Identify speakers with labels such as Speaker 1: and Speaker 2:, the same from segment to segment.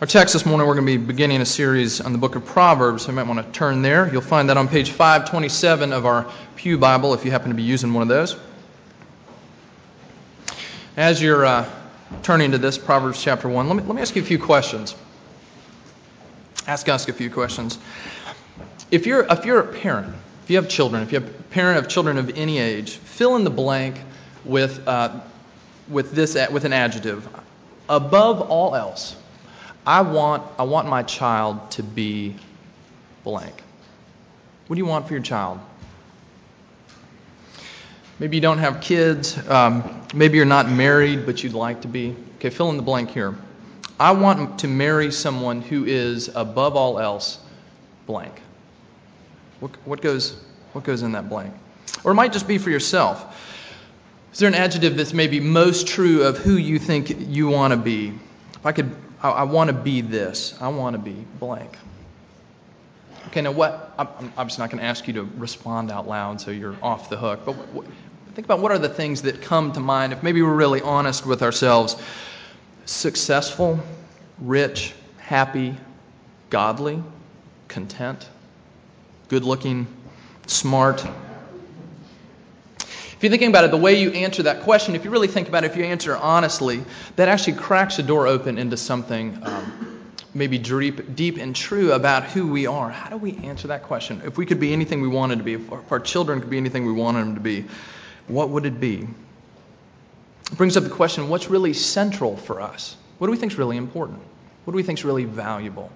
Speaker 1: Our text this morning, we're going to be beginning a series on the book of Proverbs. You might want to turn there. You'll find that on page 527 of our Pew Bible if you happen to be using one of those. As you're uh, turning to this, Proverbs chapter 1, let me, let me ask you a few questions. Ask us a few questions. If you're, if you're a parent, if you have children, if you're a parent of children of any age, fill in the blank with, uh, with, this, with an adjective. Above all else, I want, I want my child to be blank. What do you want for your child? Maybe you don't have kids. Um, maybe you're not married, but you'd like to be. Okay, fill in the blank here. I want to marry someone who is above all else blank. What, what, goes, what goes in that blank? Or it might just be for yourself. Is there an adjective that's maybe most true of who you think you want to be? If I could I, I want to be this. I want to be blank. Okay, now what? I'm, I'm just not going to ask you to respond out loud so you're off the hook. But what, think about what are the things that come to mind if maybe we're really honest with ourselves. Successful, rich, happy, godly, content, good looking, smart, if you're thinking about it, the way you answer that question, if you really think about it, if you answer honestly, that actually cracks the door open into something um, maybe deep, deep and true about who we are. How do we answer that question? If we could be anything we wanted to be, if our children could be anything we wanted them to be, what would it be? It brings up the question what's really central for us? What do we think is really important? What do we think is really valuable?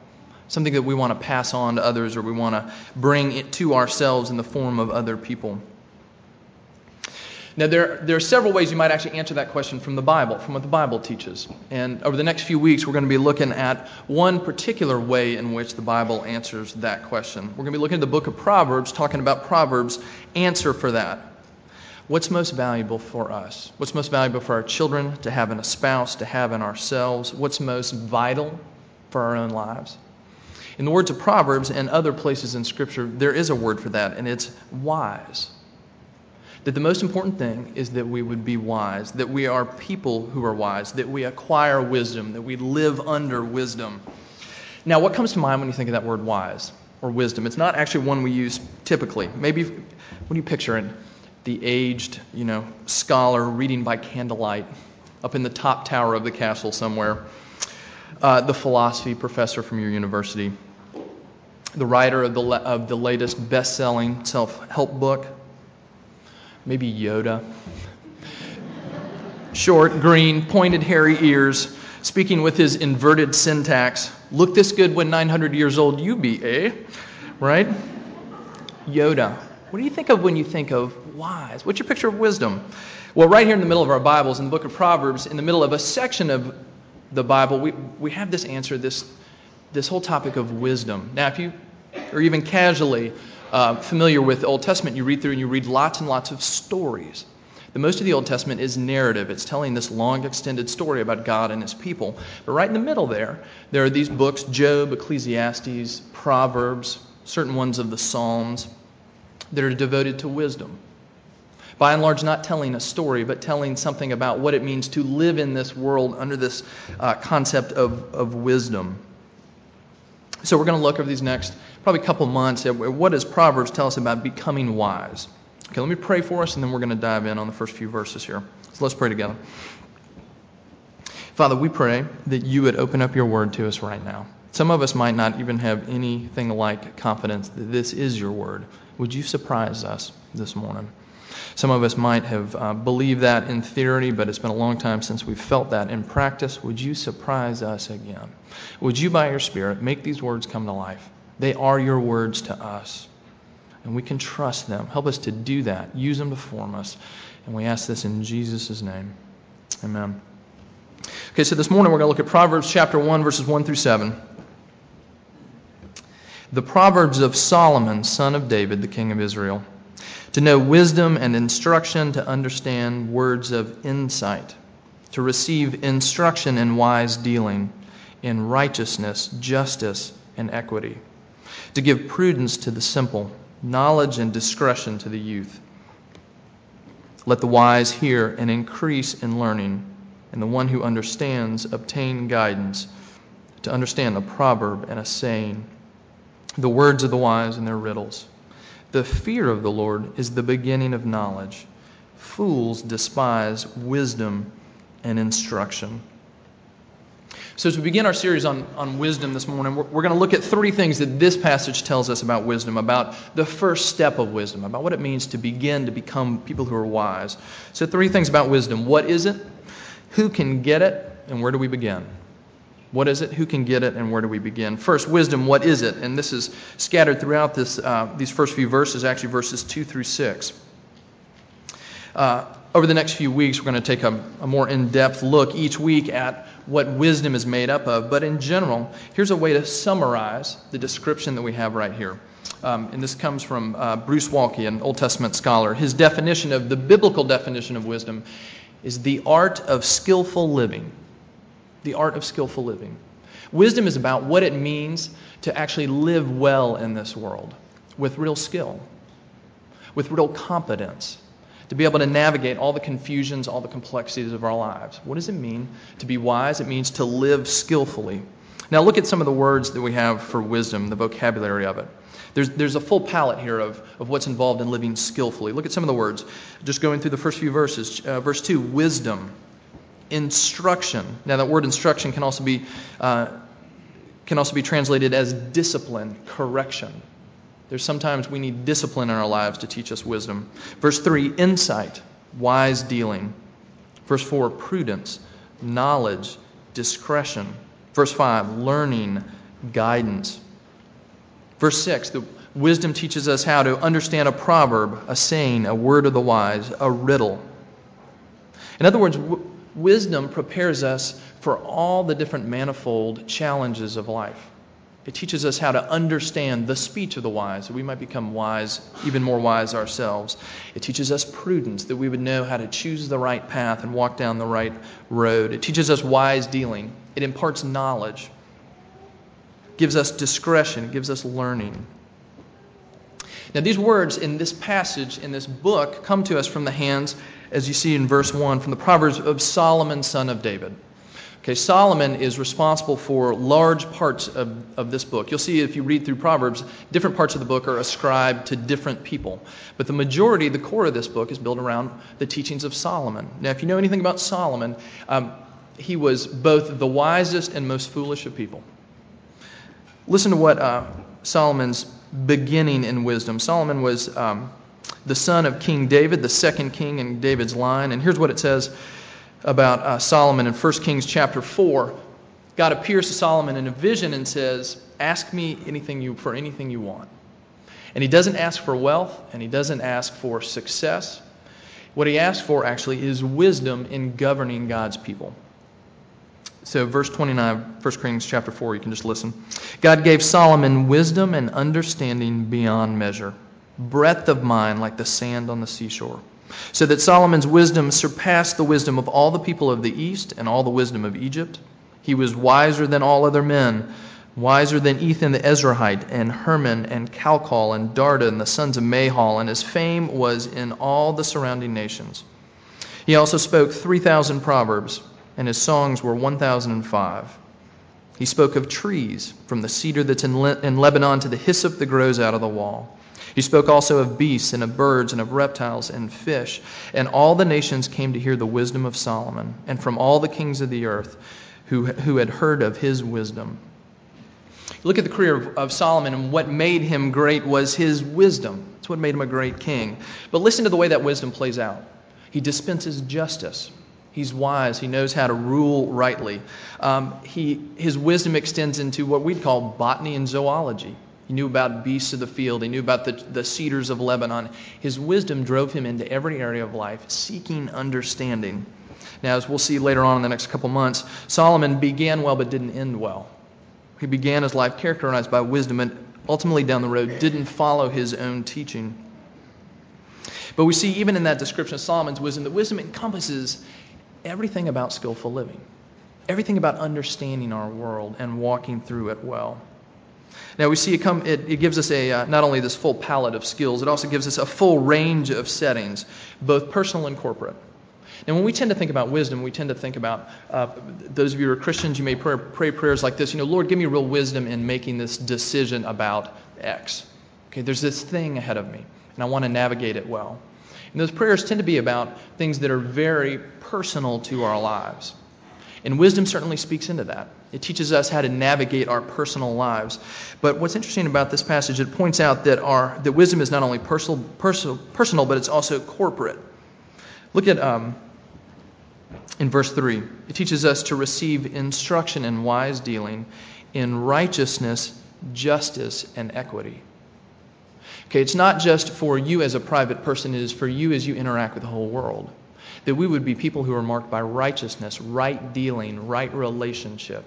Speaker 1: Something that we want to pass on to others or we want to bring it to ourselves in the form of other people. Now, there, there are several ways you might actually answer that question from the Bible, from what the Bible teaches. And over the next few weeks, we're going to be looking at one particular way in which the Bible answers that question. We're going to be looking at the book of Proverbs, talking about Proverbs' answer for that. What's most valuable for us? What's most valuable for our children to have in a spouse, to have in ourselves? What's most vital for our own lives? In the words of Proverbs and other places in Scripture, there is a word for that, and it's wise that the most important thing is that we would be wise, that we are people who are wise, that we acquire wisdom, that we live under wisdom. Now, what comes to mind when you think of that word wise or wisdom? It's not actually one we use typically. Maybe when you picture it, the aged, you know, scholar reading by candlelight up in the top tower of the castle somewhere, uh, the philosophy professor from your university, the writer of the, of the latest best selling self help book, maybe Yoda. Short, green, pointed, hairy ears, speaking with his inverted syntax. Look this good when 900 years old you be, eh? Right? Yoda. What do you think of when you think of wise? What's your picture of wisdom? Well, right here in the middle of our Bibles, in the book of Proverbs, in the middle of a section of the Bible, we, we have this answer, this, this whole topic of wisdom. Now, if you or even casually uh, familiar with the Old Testament, you read through and you read lots and lots of stories. The most of the Old Testament is narrative. It's telling this long, extended story about God and his people. But right in the middle there, there are these books Job, Ecclesiastes, Proverbs, certain ones of the Psalms that are devoted to wisdom. By and large, not telling a story, but telling something about what it means to live in this world under this uh, concept of, of wisdom. So we're going to look over these next probably a couple months at what does Proverbs tell us about becoming wise. Okay, let me pray for us, and then we're going to dive in on the first few verses here. So let's pray together. Father, we pray that you would open up your word to us right now. Some of us might not even have anything like confidence that this is your word. Would you surprise us this morning? Some of us might have uh, believed that in theory, but it's been a long time since we've felt that in practice. Would you surprise us again? Would you, by your Spirit, make these words come to life? They are your words to us, and we can trust them. Help us to do that. Use them to form us. And we ask this in Jesus' name. Amen. Okay, so this morning we're going to look at Proverbs chapter 1, verses 1 through 7. The Proverbs of Solomon, son of David, the king of Israel to know wisdom and instruction, to understand words of insight, to receive instruction in wise dealing, in righteousness, justice, and equity, to give prudence to the simple, knowledge and discretion to the youth. Let the wise hear and increase in learning, and the one who understands obtain guidance. to understand a proverb and a saying, the words of the wise and their riddles. The fear of the Lord is the beginning of knowledge. Fools despise wisdom and instruction. So, as we begin our series on, on wisdom this morning, we're, we're going to look at three things that this passage tells us about wisdom, about the first step of wisdom, about what it means to begin to become people who are wise. So, three things about wisdom what is it? Who can get it? And where do we begin? What is it? Who can get it? And where do we begin? First, wisdom, what is it? And this is scattered throughout this, uh, these first few verses, actually, verses 2 through 6. Uh, over the next few weeks, we're going to take a, a more in depth look each week at what wisdom is made up of. But in general, here's a way to summarize the description that we have right here. Um, and this comes from uh, Bruce Waltke, an Old Testament scholar. His definition of the biblical definition of wisdom is the art of skillful living. The art of skillful living. Wisdom is about what it means to actually live well in this world with real skill, with real competence to be able to navigate all the confusions, all the complexities of our lives. What does it mean to be wise? It means to live skillfully. Now, look at some of the words that we have for wisdom, the vocabulary of it. There's, there's a full palette here of, of what's involved in living skillfully. Look at some of the words. Just going through the first few verses. Uh, verse 2 wisdom, instruction. Now, that word instruction can also be, uh, can also be translated as discipline, correction. There's sometimes we need discipline in our lives to teach us wisdom. Verse 3, insight, wise dealing. Verse 4, prudence, knowledge, discretion. Verse 5, learning, guidance. Verse 6, the wisdom teaches us how to understand a proverb, a saying, a word of the wise, a riddle. In other words, w- wisdom prepares us for all the different manifold challenges of life. It teaches us how to understand the speech of the wise, that we might become wise, even more wise ourselves. It teaches us prudence, that we would know how to choose the right path and walk down the right road. It teaches us wise dealing. It imparts knowledge, gives us discretion, gives us learning. Now, these words in this passage, in this book, come to us from the hands, as you see in verse 1, from the Proverbs of Solomon, son of David. Okay, Solomon is responsible for large parts of, of this book. You'll see if you read through Proverbs, different parts of the book are ascribed to different people. But the majority, the core of this book, is built around the teachings of Solomon. Now, if you know anything about Solomon, um, he was both the wisest and most foolish of people. Listen to what uh, Solomon's beginning in wisdom. Solomon was um, the son of King David, the second king in David's line. And here's what it says about uh, Solomon in 1 Kings chapter 4. God appears to Solomon in a vision and says, Ask me anything you, for anything you want. And he doesn't ask for wealth and he doesn't ask for success. What he asks for actually is wisdom in governing God's people. So, verse 29, 1 Kings chapter 4, you can just listen. God gave Solomon wisdom and understanding beyond measure, breadth of mind like the sand on the seashore so that Solomon's wisdom surpassed the wisdom of all the people of the East and all the wisdom of Egypt. He was wiser than all other men, wiser than Ethan the Ezrahite, and Heman, and Chalcol, and Darda, and the sons of Mahol, and his fame was in all the surrounding nations. He also spoke 3,000 proverbs, and his songs were 1,005. He spoke of trees, from the cedar that's in, Le- in Lebanon to the hyssop that grows out of the wall. He spoke also of beasts and of birds and of reptiles and fish. And all the nations came to hear the wisdom of Solomon, and from all the kings of the earth who, who had heard of his wisdom. Look at the career of, of Solomon, and what made him great was his wisdom. That's what made him a great king. But listen to the way that wisdom plays out. He dispenses justice. He's wise. He knows how to rule rightly. Um, he, his wisdom extends into what we'd call botany and zoology. He knew about beasts of the field. He knew about the, the cedars of Lebanon. His wisdom drove him into every area of life, seeking understanding. Now, as we'll see later on in the next couple months, Solomon began well but didn't end well. He began his life characterized by wisdom and ultimately down the road didn't follow his own teaching. But we see even in that description of Solomon's wisdom that wisdom encompasses everything about skillful living, everything about understanding our world and walking through it well. Now we see it come. It, it gives us a uh, not only this full palette of skills, it also gives us a full range of settings, both personal and corporate. And when we tend to think about wisdom, we tend to think about uh, those of you who are Christians, you may pray, pray prayers like this, you know, Lord, give me real wisdom in making this decision about X. Okay, there's this thing ahead of me, and I want to navigate it well. And those prayers tend to be about things that are very personal to our lives. And wisdom certainly speaks into that. It teaches us how to navigate our personal lives. But what's interesting about this passage, it points out that, our, that wisdom is not only personal, personal, personal but it's also corporate. Look at um, in verse 3. It teaches us to receive instruction in wise dealing, in righteousness, justice, and equity. Okay, it's not just for you as a private person, it is for you as you interact with the whole world. That we would be people who are marked by righteousness, right dealing, right relationship,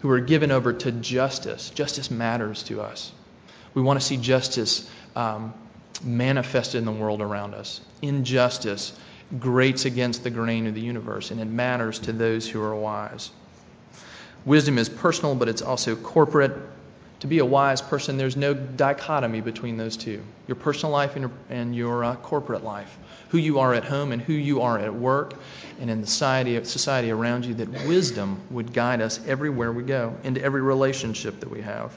Speaker 1: who are given over to justice. Justice matters to us. We want to see justice um, manifested in the world around us. Injustice grates against the grain of the universe, and it matters to those who are wise. Wisdom is personal, but it's also corporate. To be a wise person, there's no dichotomy between those two your personal life and your, and your uh, corporate life who you are at home and who you are at work and in the society, society around you, that wisdom would guide us everywhere we go, into every relationship that we have.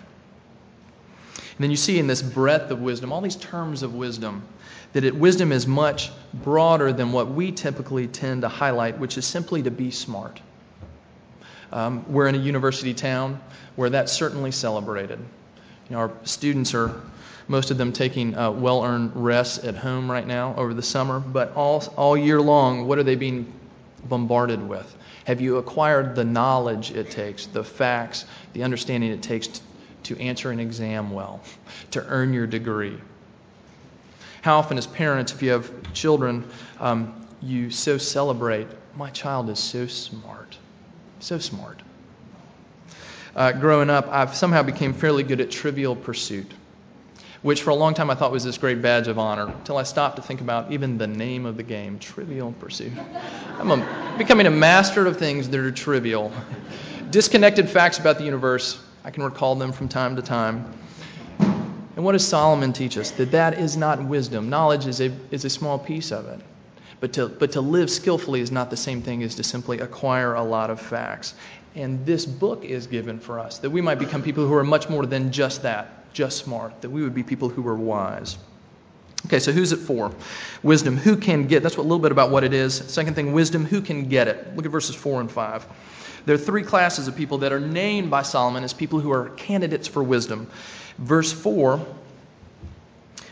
Speaker 1: And then you see in this breadth of wisdom, all these terms of wisdom, that it, wisdom is much broader than what we typically tend to highlight, which is simply to be smart. Um, we're in a university town where that's certainly celebrated. You know, our students are most of them taking uh, well earned rests at home right now over the summer. But all, all year long, what are they being bombarded with? Have you acquired the knowledge it takes, the facts, the understanding it takes to, to answer an exam well, to earn your degree? How often, as parents, if you have children, um, you so celebrate, my child is so smart, so smart. Uh, growing up, I've somehow became fairly good at trivial pursuit which for a long time I thought was this great badge of honor, until I stopped to think about even the name of the game, Trivial Pursuit. I'm a, becoming a master of things that are trivial. Disconnected facts about the universe, I can recall them from time to time. And what does Solomon teach us? That that is not wisdom. Knowledge is a, is a small piece of it. But to, but to live skillfully is not the same thing as to simply acquire a lot of facts. And this book is given for us, that we might become people who are much more than just that just smart, that we would be people who are wise. Okay, so who's it for? Wisdom, who can get? That's what, a little bit about what it is. Second thing, wisdom, who can get it? Look at verses 4 and 5. There are three classes of people that are named by Solomon as people who are candidates for wisdom. Verse 4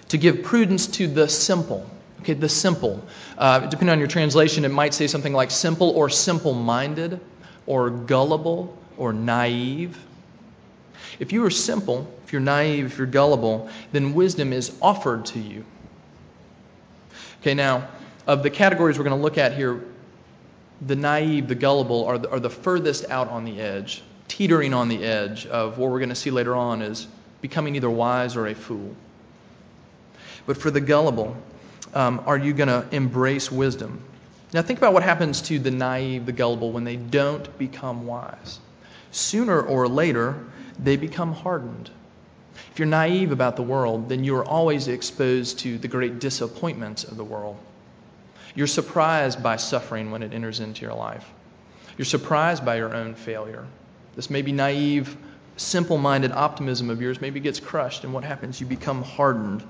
Speaker 1: to give prudence to the simple. Okay, the simple. Uh, depending on your translation, it might say something like simple or simple minded or gullible or naive. If you are simple, if you're naive, if you're gullible, then wisdom is offered to you. Okay, now, of the categories we're going to look at here, the naive, the gullible are the, are the furthest out on the edge, teetering on the edge of what we're going to see later on is becoming either wise or a fool. But for the gullible, um, are you going to embrace wisdom? Now, think about what happens to the naive, the gullible, when they don't become wise. Sooner or later, they become hardened. If you're naive about the world, then you are always exposed to the great disappointments of the world. You're surprised by suffering when it enters into your life. You're surprised by your own failure. This maybe naive, simple minded optimism of yours maybe gets crushed, and what happens? You become hardened.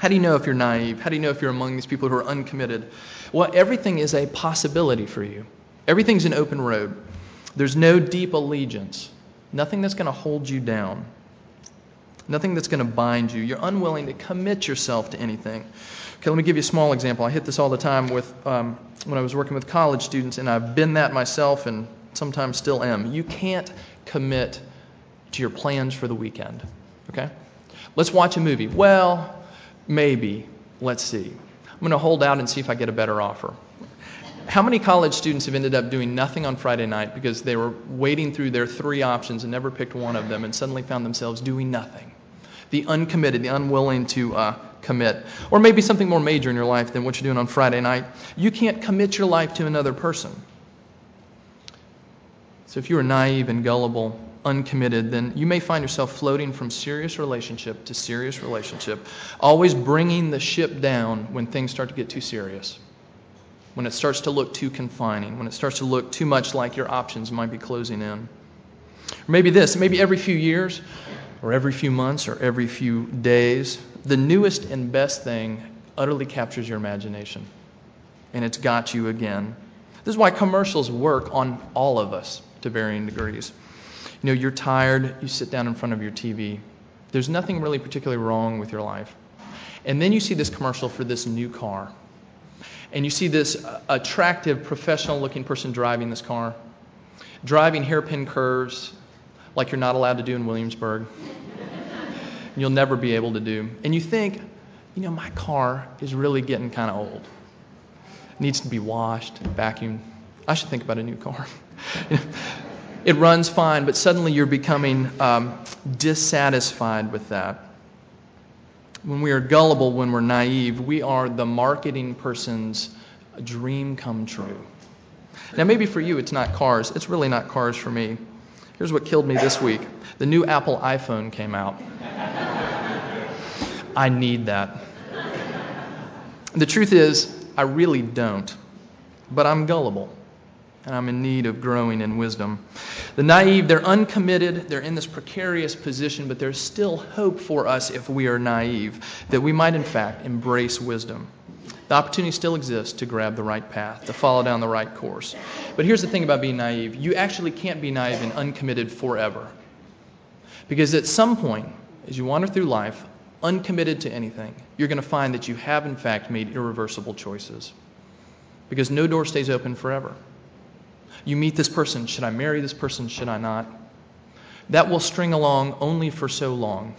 Speaker 1: How do you know if you're naive? How do you know if you're among these people who are uncommitted? Well, everything is a possibility for you. Everything's an open road. There's no deep allegiance. Nothing that's going to hold you down. Nothing that's going to bind you. You're unwilling to commit yourself to anything. Okay, let me give you a small example. I hit this all the time with um, when I was working with college students, and I've been that myself, and sometimes still am. You can't commit to your plans for the weekend. Okay, let's watch a movie. Well, maybe. Let's see. I'm going to hold out and see if I get a better offer. How many college students have ended up doing nothing on Friday night because they were wading through their three options and never picked one of them and suddenly found themselves doing nothing? The uncommitted, the unwilling to uh, commit. Or maybe something more major in your life than what you're doing on Friday night. You can't commit your life to another person. So if you are naive and gullible, uncommitted, then you may find yourself floating from serious relationship to serious relationship, always bringing the ship down when things start to get too serious when it starts to look too confining, when it starts to look too much like your options might be closing in. Or maybe this, maybe every few years, or every few months, or every few days, the newest and best thing utterly captures your imagination. And it's got you again. This is why commercials work on all of us to varying degrees. You know, you're tired, you sit down in front of your TV. There's nothing really particularly wrong with your life. And then you see this commercial for this new car. And you see this uh, attractive, professional looking person driving this car, driving hairpin curves like you're not allowed to do in Williamsburg. You'll never be able to do. And you think, you know, my car is really getting kind of old. It needs to be washed, vacuumed. I should think about a new car. it runs fine, but suddenly you're becoming um, dissatisfied with that. When we are gullible, when we're naive, we are the marketing person's dream come true. Now, maybe for you it's not cars. It's really not cars for me. Here's what killed me this week the new Apple iPhone came out. I need that. The truth is, I really don't, but I'm gullible and I'm in need of growing in wisdom. The naive, they're uncommitted, they're in this precarious position, but there's still hope for us if we are naive, that we might in fact embrace wisdom. The opportunity still exists to grab the right path, to follow down the right course. But here's the thing about being naive you actually can't be naive and uncommitted forever. Because at some point, as you wander through life, uncommitted to anything, you're going to find that you have in fact made irreversible choices. Because no door stays open forever. You meet this person. Should I marry this person? Should I not? That will string along only for so long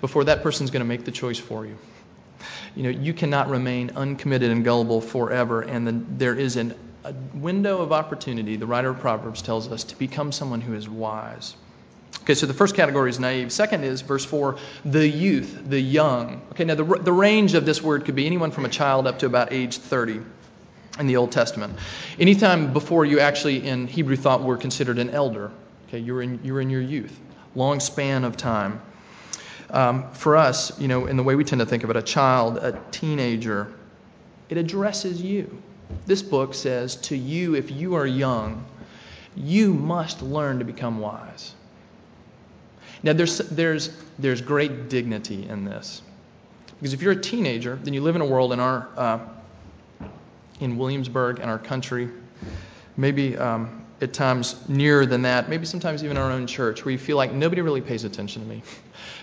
Speaker 1: before that person's going to make the choice for you. You know, you cannot remain uncommitted and gullible forever, and then there is an, a window of opportunity, the writer of Proverbs tells us, to become someone who is wise. Okay, so the first category is naive. Second is, verse 4, the youth, the young. Okay, now the, the range of this word could be anyone from a child up to about age 30 in the Old Testament. Anytime before you actually in Hebrew thought were considered an elder, okay, you're in, you're in your youth, long span of time. Um, for us, you know, in the way we tend to think of it, a child, a teenager, it addresses you. This book says to you, if you are young, you must learn to become wise. Now, there's, there's, there's great dignity in this. Because if you're a teenager, then you live in a world in our uh, in Williamsburg and our country, maybe um, at times nearer than that, maybe sometimes even our own church, where you feel like nobody really pays attention to me.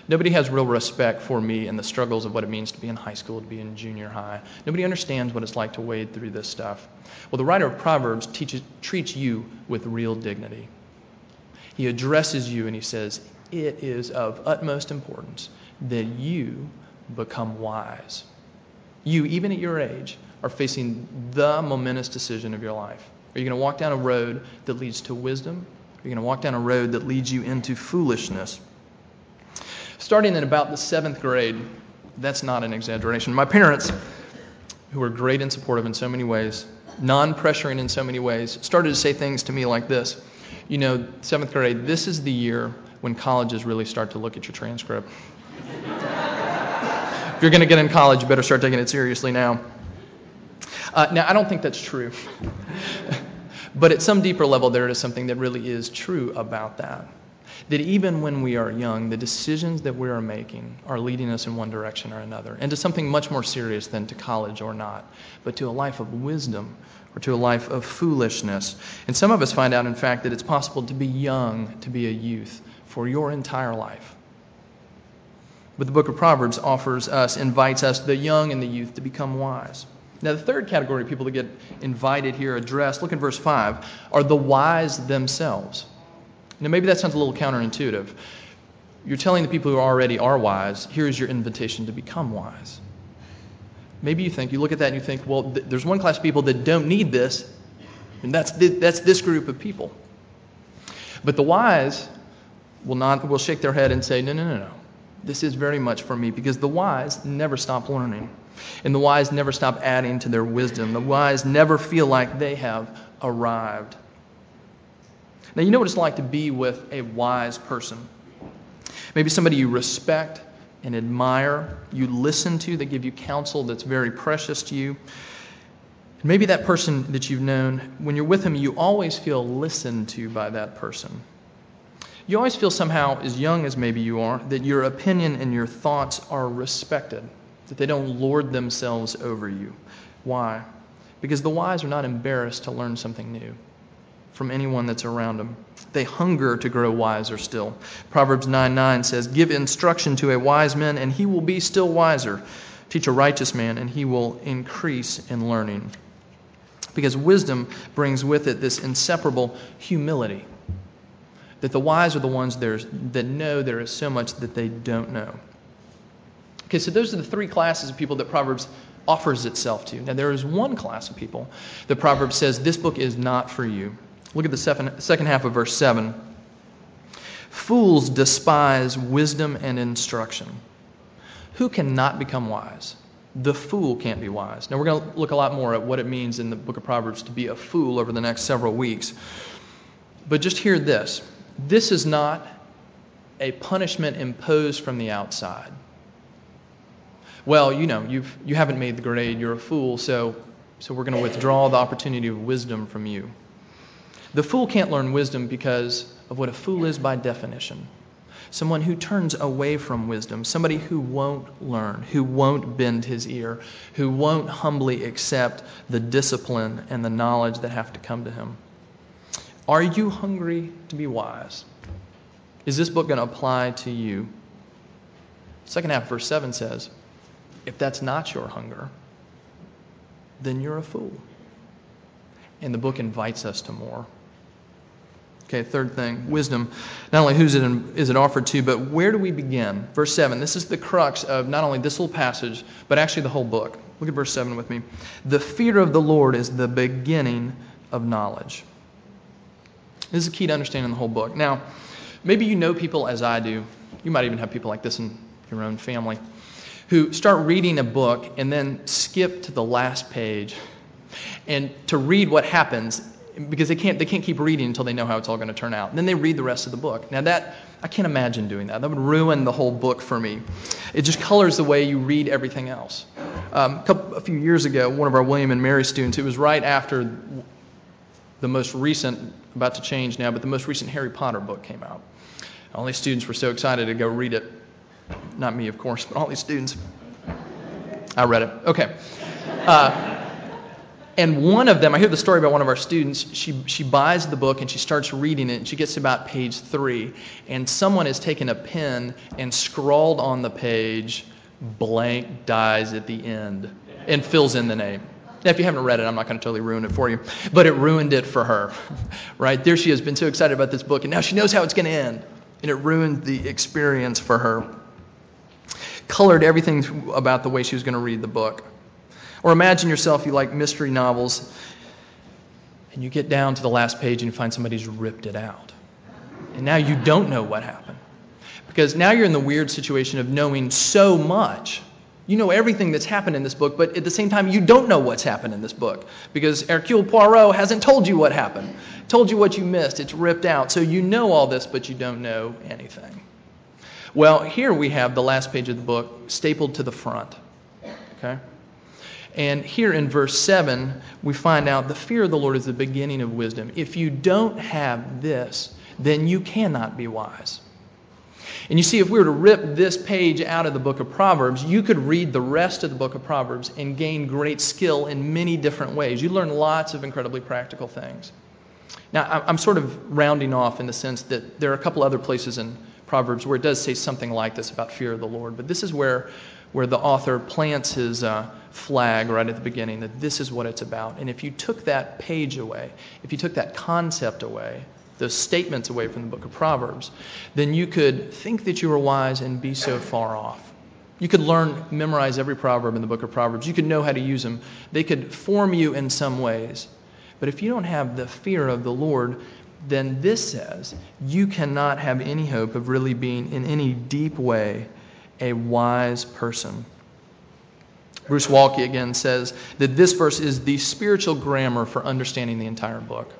Speaker 1: Nobody has real respect for me and the struggles of what it means to be in high school, to be in junior high. Nobody understands what it's like to wade through this stuff. Well, the writer of Proverbs teaches, treats you with real dignity. He addresses you and he says, It is of utmost importance that you become wise. You, even at your age, are facing the momentous decision of your life. Are you going to walk down a road that leads to wisdom? Are you going to walk down a road that leads you into foolishness? Starting in about the seventh grade, that's not an exaggeration. My parents, who were great and supportive in so many ways, non pressuring in so many ways, started to say things to me like this. You know, seventh grade, this is the year when colleges really start to look at your transcript. if you're going to get in college, you better start taking it seriously now. Uh, now, I don't think that's true. but at some deeper level, there is something that really is true about that. That even when we are young, the decisions that we are making are leading us in one direction or another, and to something much more serious than to college or not, but to a life of wisdom or to a life of foolishness. And some of us find out, in fact, that it's possible to be young, to be a youth, for your entire life. But the book of Proverbs offers us, invites us, the young and the youth, to become wise. Now, the third category of people that get invited here, addressed, look at verse 5, are the wise themselves. Now, maybe that sounds a little counterintuitive. You're telling the people who already are wise, here's your invitation to become wise. Maybe you think, you look at that and you think, well, th- there's one class of people that don't need this, and that's, th- that's this group of people. But the wise will, not, will shake their head and say, no, no, no, no. This is very much for me because the wise never stop learning. And the wise never stop adding to their wisdom. The wise never feel like they have arrived. Now, you know what it's like to be with a wise person. Maybe somebody you respect and admire, you listen to, they give you counsel that's very precious to you. Maybe that person that you've known, when you're with them, you always feel listened to by that person. You always feel somehow, as young as maybe you are, that your opinion and your thoughts are respected, that they don't lord themselves over you. Why? Because the wise are not embarrassed to learn something new from anyone that's around them. They hunger to grow wiser still. Proverbs 9 9 says, Give instruction to a wise man, and he will be still wiser. Teach a righteous man, and he will increase in learning. Because wisdom brings with it this inseparable humility that the wise are the ones that know there is so much that they don't know. Okay, so those are the three classes of people that Proverbs offers itself to. Now, there is one class of people that Proverbs says this book is not for you. Look at the second half of verse 7. Fools despise wisdom and instruction. Who cannot become wise? The fool can't be wise. Now, we're going to look a lot more at what it means in the book of Proverbs to be a fool over the next several weeks. But just hear this this is not a punishment imposed from the outside. Well, you know, you've, you haven't made the grade, you're a fool, so, so we're going to withdraw the opportunity of wisdom from you. The fool can't learn wisdom because of what a fool is by definition someone who turns away from wisdom, somebody who won't learn, who won't bend his ear, who won't humbly accept the discipline and the knowledge that have to come to him. Are you hungry to be wise? Is this book going to apply to you? Second half, verse 7 says, If that's not your hunger, then you're a fool. And the book invites us to more. Okay, third thing, wisdom. Not only who's it is it offered to, but where do we begin? Verse 7. This is the crux of not only this little passage, but actually the whole book. Look at verse 7 with me. The fear of the Lord is the beginning of knowledge. This is a key to understanding the whole book. Now, maybe you know people as I do. You might even have people like this in your own family who start reading a book and then skip to the last page and to read what happens because they can't, they can't keep reading until they know how it's all going to turn out. And then they read the rest of the book. Now, that, I can't imagine doing that. That would ruin the whole book for me. It just colors the way you read everything else. Um, a, couple, a few years ago, one of our William and Mary students, it was right after the most recent, about to change now, but the most recent Harry Potter book came out. All these students were so excited to go read it. Not me, of course, but all these students. I read it. Okay. Uh, and one of them, I hear the story about one of our students. She, she buys the book and she starts reading it, and she gets to about page three, and someone has taken a pen and scrawled on the page, blank dies at the end, and fills in the name. Now, if you haven't read it, I'm not going to totally ruin it for you, but it ruined it for her. right? There she has been so excited about this book, and now she knows how it's going to end, and it ruined the experience for her. Colored everything about the way she was going to read the book. Or imagine yourself, you like mystery novels, and you get down to the last page and you find somebody's ripped it out. And now you don't know what happened. Because now you're in the weird situation of knowing so much. You know everything that's happened in this book, but at the same time, you don't know what's happened in this book because Hercule Poirot hasn't told you what happened, told you what you missed. It's ripped out. So you know all this, but you don't know anything. Well, here we have the last page of the book stapled to the front. Okay? And here in verse 7, we find out the fear of the Lord is the beginning of wisdom. If you don't have this, then you cannot be wise. And you see, if we were to rip this page out of the book of Proverbs, you could read the rest of the book of Proverbs and gain great skill in many different ways. You learn lots of incredibly practical things. Now, I'm sort of rounding off in the sense that there are a couple other places in Proverbs where it does say something like this about fear of the Lord, but this is where where the author plants his uh, flag right at the beginning that this is what it's about. And if you took that page away, if you took that concept away, those statements away from the book of Proverbs, then you could think that you were wise and be so far off. You could learn, memorize every proverb in the book of Proverbs. You could know how to use them. They could form you in some ways. But if you don't have the fear of the Lord, then this says you cannot have any hope of really being in any deep way a wise person. Bruce Waltke again says that this verse is the spiritual grammar for understanding the entire book,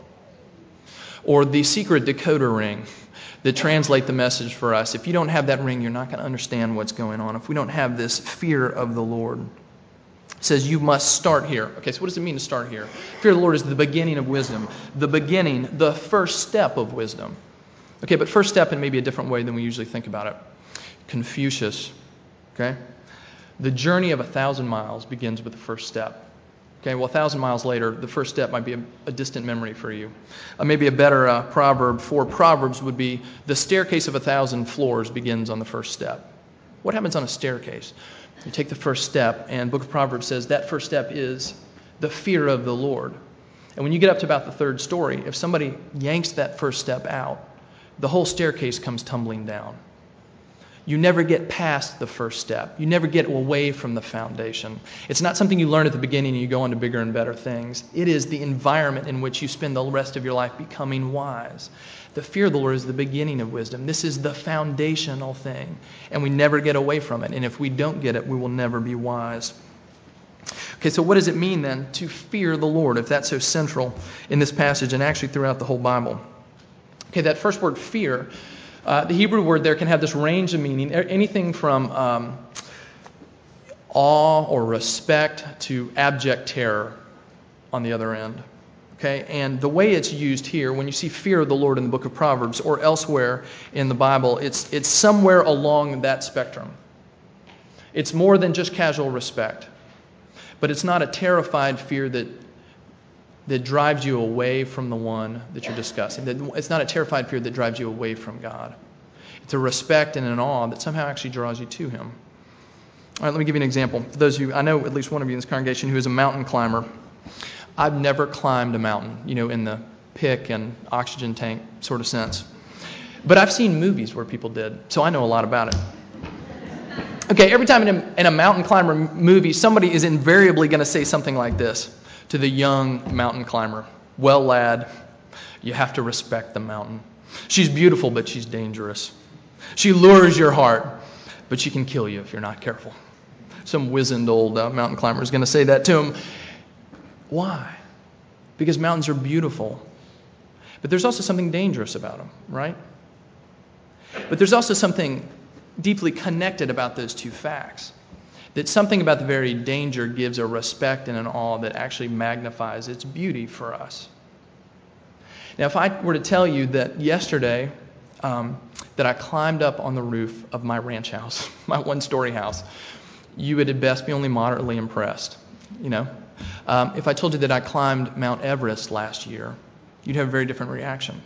Speaker 1: or the secret decoder ring that translate the message for us. If you don't have that ring, you're not going to understand what's going on. If we don't have this fear of the Lord, says you must start here. Okay, so what does it mean to start here? Fear of the Lord is the beginning of wisdom, the beginning, the first step of wisdom. Okay, but first step in maybe a different way than we usually think about it. Confucius, okay? The journey of a thousand miles begins with the first step. Okay, well, a thousand miles later, the first step might be a, a distant memory for you. Uh, maybe a better uh, proverb for Proverbs would be the staircase of a thousand floors begins on the first step. What happens on a staircase? You take the first step, and Book of Proverbs says that first step is the fear of the Lord. And when you get up to about the third story, if somebody yanks that first step out, the whole staircase comes tumbling down. You never get past the first step. You never get away from the foundation. It's not something you learn at the beginning and you go on to bigger and better things. It is the environment in which you spend the rest of your life becoming wise. The fear of the Lord is the beginning of wisdom. This is the foundational thing, and we never get away from it. And if we don't get it, we will never be wise. Okay, so what does it mean then to fear the Lord if that's so central in this passage and actually throughout the whole Bible? Okay, that first word, fear, uh, the Hebrew word there can have this range of meaning, anything from um, awe or respect to abject terror on the other end. Okay, and the way it's used here, when you see fear of the Lord in the book of Proverbs or elsewhere in the Bible, it's, it's somewhere along that spectrum. It's more than just casual respect, but it's not a terrified fear that, that drives you away from the one that you're discussing. It's not a terrified fear that drives you away from God. It's a respect and an awe that somehow actually draws you to Him. All right, let me give you an example. For those of you, I know at least one of you in this congregation who is a mountain climber. I've never climbed a mountain, you know, in the pick and oxygen tank sort of sense. But I've seen movies where people did, so I know a lot about it. Okay, every time in a, in a mountain climber movie, somebody is invariably going to say something like this to the young mountain climber Well, lad, you have to respect the mountain. She's beautiful, but she's dangerous. She lures your heart, but she can kill you if you're not careful. Some wizened old uh, mountain climber is going to say that to him. Why? Because mountains are beautiful. But there's also something dangerous about them, right? But there's also something deeply connected about those two facts. That something about the very danger gives a respect and an awe that actually magnifies its beauty for us. Now, if I were to tell you that yesterday um, that I climbed up on the roof of my ranch house, my one story house, you would at best be only moderately impressed. You know, um, if I told you that I climbed Mount Everest last year, you'd have a very different reaction.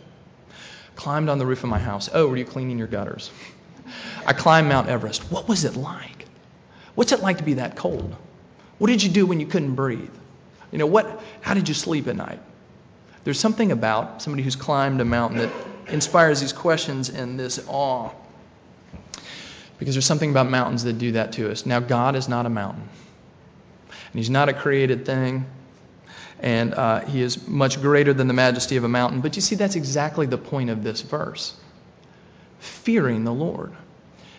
Speaker 1: Climbed on the roof of my house. Oh, were you cleaning your gutters? I climbed Mount Everest. What was it like? What's it like to be that cold? What did you do when you couldn't breathe? You know, what, how did you sleep at night? There's something about somebody who's climbed a mountain that inspires these questions and this awe. Because there's something about mountains that do that to us. Now, God is not a mountain and he's not a created thing. And uh, he is much greater than the majesty of a mountain. But you see, that's exactly the point of this verse fearing the Lord,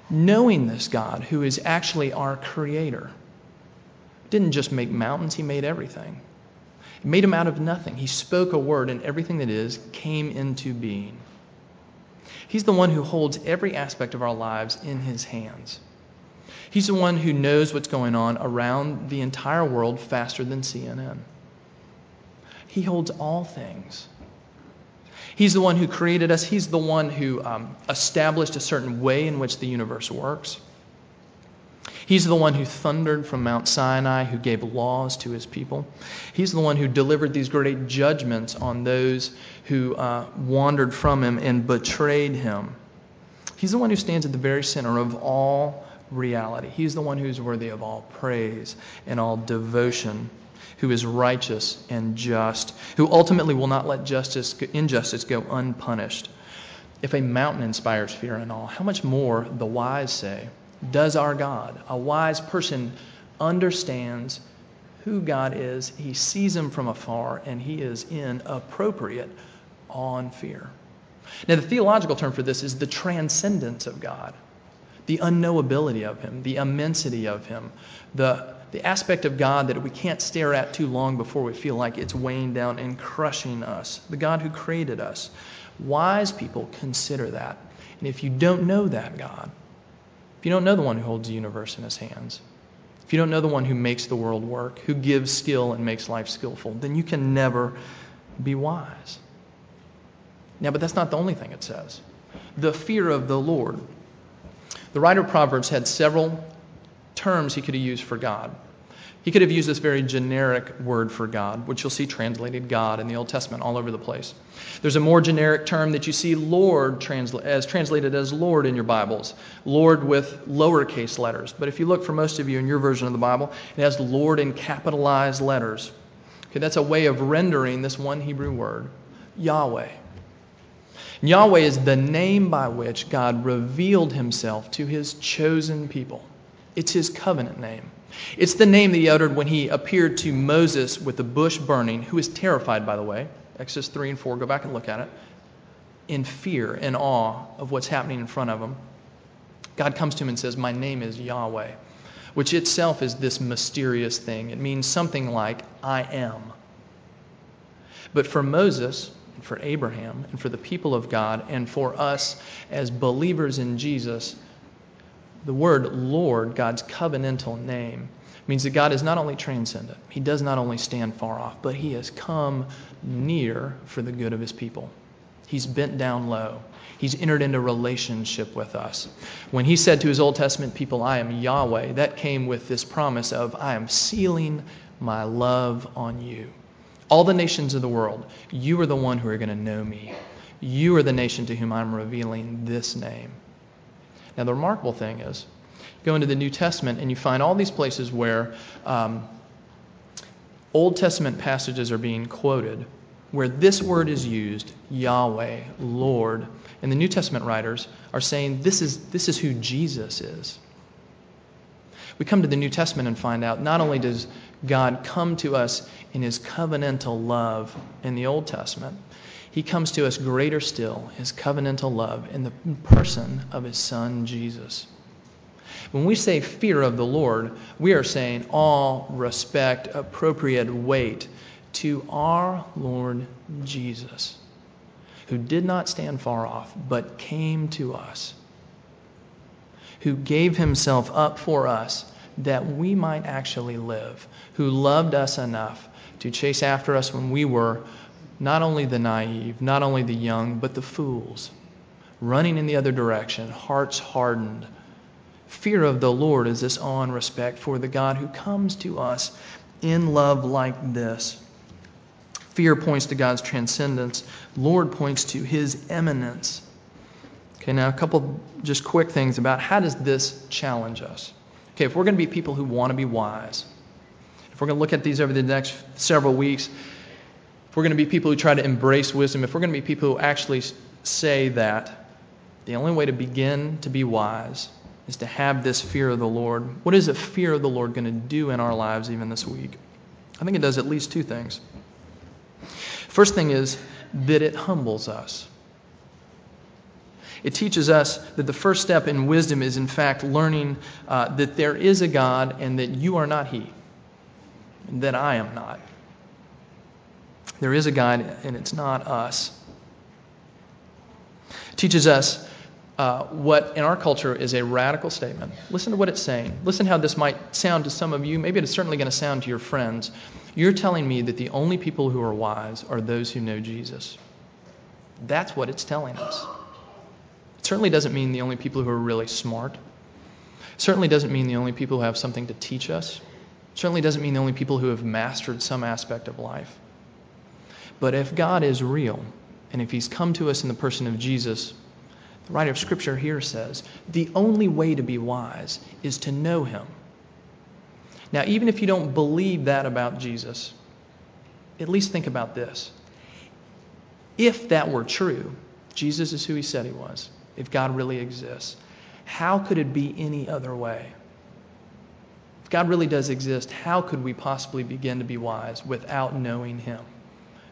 Speaker 1: knowing this God who is actually our creator. Didn't just make mountains, he made everything. He made them out of nothing. He spoke a word, and everything that is came into being. He's the one who holds every aspect of our lives in his hands. He's the one who knows what's going on around the entire world faster than CNN. He holds all things. He's the one who created us. He's the one who um, established a certain way in which the universe works. He's the one who thundered from Mount Sinai, who gave laws to his people. He's the one who delivered these great judgments on those who uh, wandered from him and betrayed him. He's the one who stands at the very center of all reality. He's the one who's worthy of all praise and all devotion, who is righteous and just, who ultimately will not let justice, injustice go unpunished. If a mountain inspires fear and awe, how much more, the wise say, does our God? A wise person understands who God is, he sees him from afar, and he is in appropriate fear. Now, the theological term for this is the transcendence of God the unknowability of Him, the immensity of Him, the, the aspect of God that we can't stare at too long before we feel like it's weighing down and crushing us, the God who created us. Wise people consider that. And if you don't know that God, if you don't know the one who holds the universe in his hands, if you don't know the one who makes the world work, who gives skill and makes life skillful, then you can never be wise. Now, but that's not the only thing it says. The fear of the Lord. The writer of Proverbs had several terms he could have used for God. He could have used this very generic word for God, which you'll see translated God in the Old Testament all over the place. There's a more generic term that you see Lord transla- as translated as Lord in your Bibles, Lord with lowercase letters. But if you look for most of you in your version of the Bible, it has Lord in capitalized letters. Okay, that's a way of rendering this one Hebrew word, Yahweh. Yahweh is the name by which God revealed himself to his chosen people. It's his covenant name. It's the name that he uttered when he appeared to Moses with the bush burning, who is terrified, by the way. Exodus 3 and 4, go back and look at it. In fear and awe of what's happening in front of him. God comes to him and says, My name is Yahweh, which itself is this mysterious thing. It means something like, I am. But for Moses, and for Abraham, and for the people of God, and for us as believers in Jesus, the word Lord, God's covenantal name, means that God is not only transcendent, He does not only stand far off, but He has come near for the good of His people. He's bent down low. He's entered into relationship with us. When He said to His Old Testament people, I am Yahweh, that came with this promise of, I am sealing my love on you. All the nations of the world, you are the one who are going to know me. You are the nation to whom I'm revealing this name. Now, the remarkable thing is, go into the New Testament and you find all these places where um, Old Testament passages are being quoted where this word is used, Yahweh, Lord, and the New Testament writers are saying this is, this is who Jesus is. We come to the New Testament and find out not only does God come to us in his covenantal love in the Old Testament, he comes to us greater still, his covenantal love in the person of his son Jesus. When we say fear of the Lord, we are saying all respect, appropriate weight to our Lord Jesus, who did not stand far off, but came to us, who gave himself up for us that we might actually live, who loved us enough to chase after us when we were not only the naive, not only the young, but the fools, running in the other direction, hearts hardened. Fear of the Lord is this awe and respect for the God who comes to us in love like this. Fear points to God's transcendence. Lord points to his immanence. Okay, now a couple just quick things about how does this challenge us? Okay, if we're going to be people who want to be wise, if we're going to look at these over the next several weeks, if we're going to be people who try to embrace wisdom, if we're going to be people who actually say that the only way to begin to be wise is to have this fear of the Lord, what is a fear of the Lord going to do in our lives even this week? I think it does at least two things. First thing is that it humbles us. It teaches us that the first step in wisdom is, in fact, learning uh, that there is a God and that you are not He, and that I am not. There is a God, and it's not us. It teaches us uh, what in our culture is a radical statement. Listen to what it's saying. Listen how this might sound to some of you. Maybe it's certainly going to sound to your friends. You're telling me that the only people who are wise are those who know Jesus. That's what it's telling us. It certainly doesn't mean the only people who are really smart. It certainly doesn't mean the only people who have something to teach us. It certainly doesn't mean the only people who have mastered some aspect of life. But if God is real, and if He's come to us in the person of Jesus, the writer of Scripture here says the only way to be wise is to know Him. Now, even if you don't believe that about Jesus, at least think about this. If that were true, Jesus is who He said He was, if God really exists, how could it be any other way? If God really does exist, how could we possibly begin to be wise without knowing Him?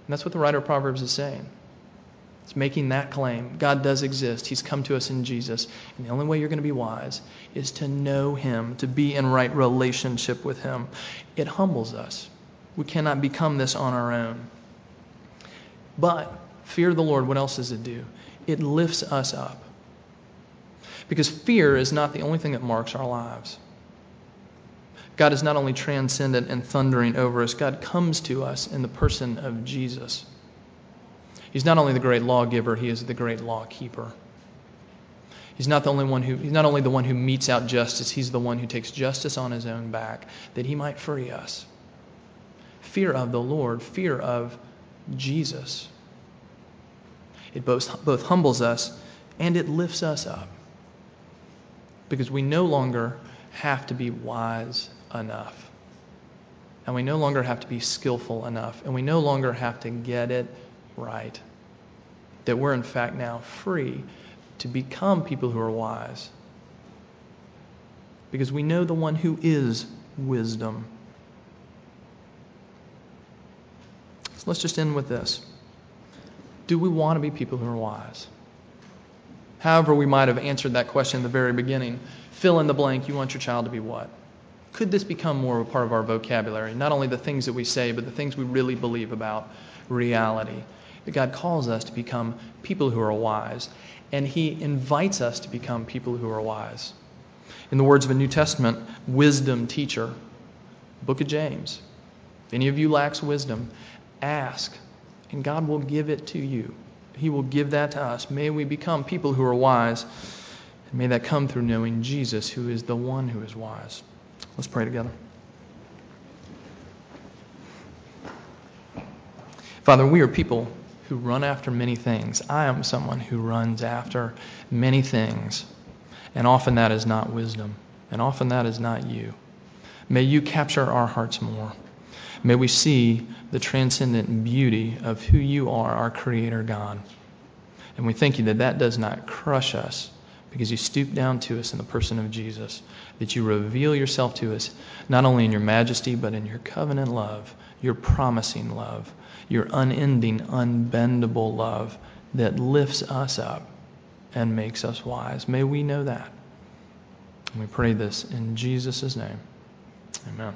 Speaker 1: That's what the writer of Proverbs is saying. It's making that claim. God does exist. He's come to us in Jesus. And the only way you're going to be wise is to know Him, to be in right relationship with Him. It humbles us. We cannot become this on our own. But fear the Lord, what else does it do? It lifts us up. Because fear is not the only thing that marks our lives. God is not only transcendent and thundering over us, God comes to us in the person of Jesus. He's not only the great lawgiver, he is the great lawkeeper. He's not the only one who he's not only the one who metes out justice, he's the one who takes justice on his own back that he might free us. Fear of the Lord, fear of Jesus. It both, both humbles us and it lifts us up. Because we no longer have to be wise enough. And we no longer have to be skillful enough. And we no longer have to get it right. That we're, in fact, now free to become people who are wise. Because we know the one who is wisdom. So let's just end with this. Do we want to be people who are wise? However, we might have answered that question at the very beginning. Fill in the blank. You want your child to be what? Could this become more of a part of our vocabulary? Not only the things that we say, but the things we really believe about reality. That God calls us to become people who are wise, and He invites us to become people who are wise. In the words of a New Testament wisdom teacher, Book of James, if any of you lacks wisdom, ask, and God will give it to you. He will give that to us. May we become people who are wise. And may that come through knowing Jesus, who is the one who is wise. Let's pray together. Father, we are people who run after many things. I am someone who runs after many things. And often that is not wisdom. And often that is not you. May you capture our hearts more. May we see the transcendent beauty of who you are, our Creator God. And we thank you that that does not crush us because you stoop down to us in the person of Jesus, that you reveal yourself to us not only in your majesty, but in your covenant love, your promising love, your unending, unbendable love that lifts us up and makes us wise. May we know that. And we pray this in Jesus' name. Amen.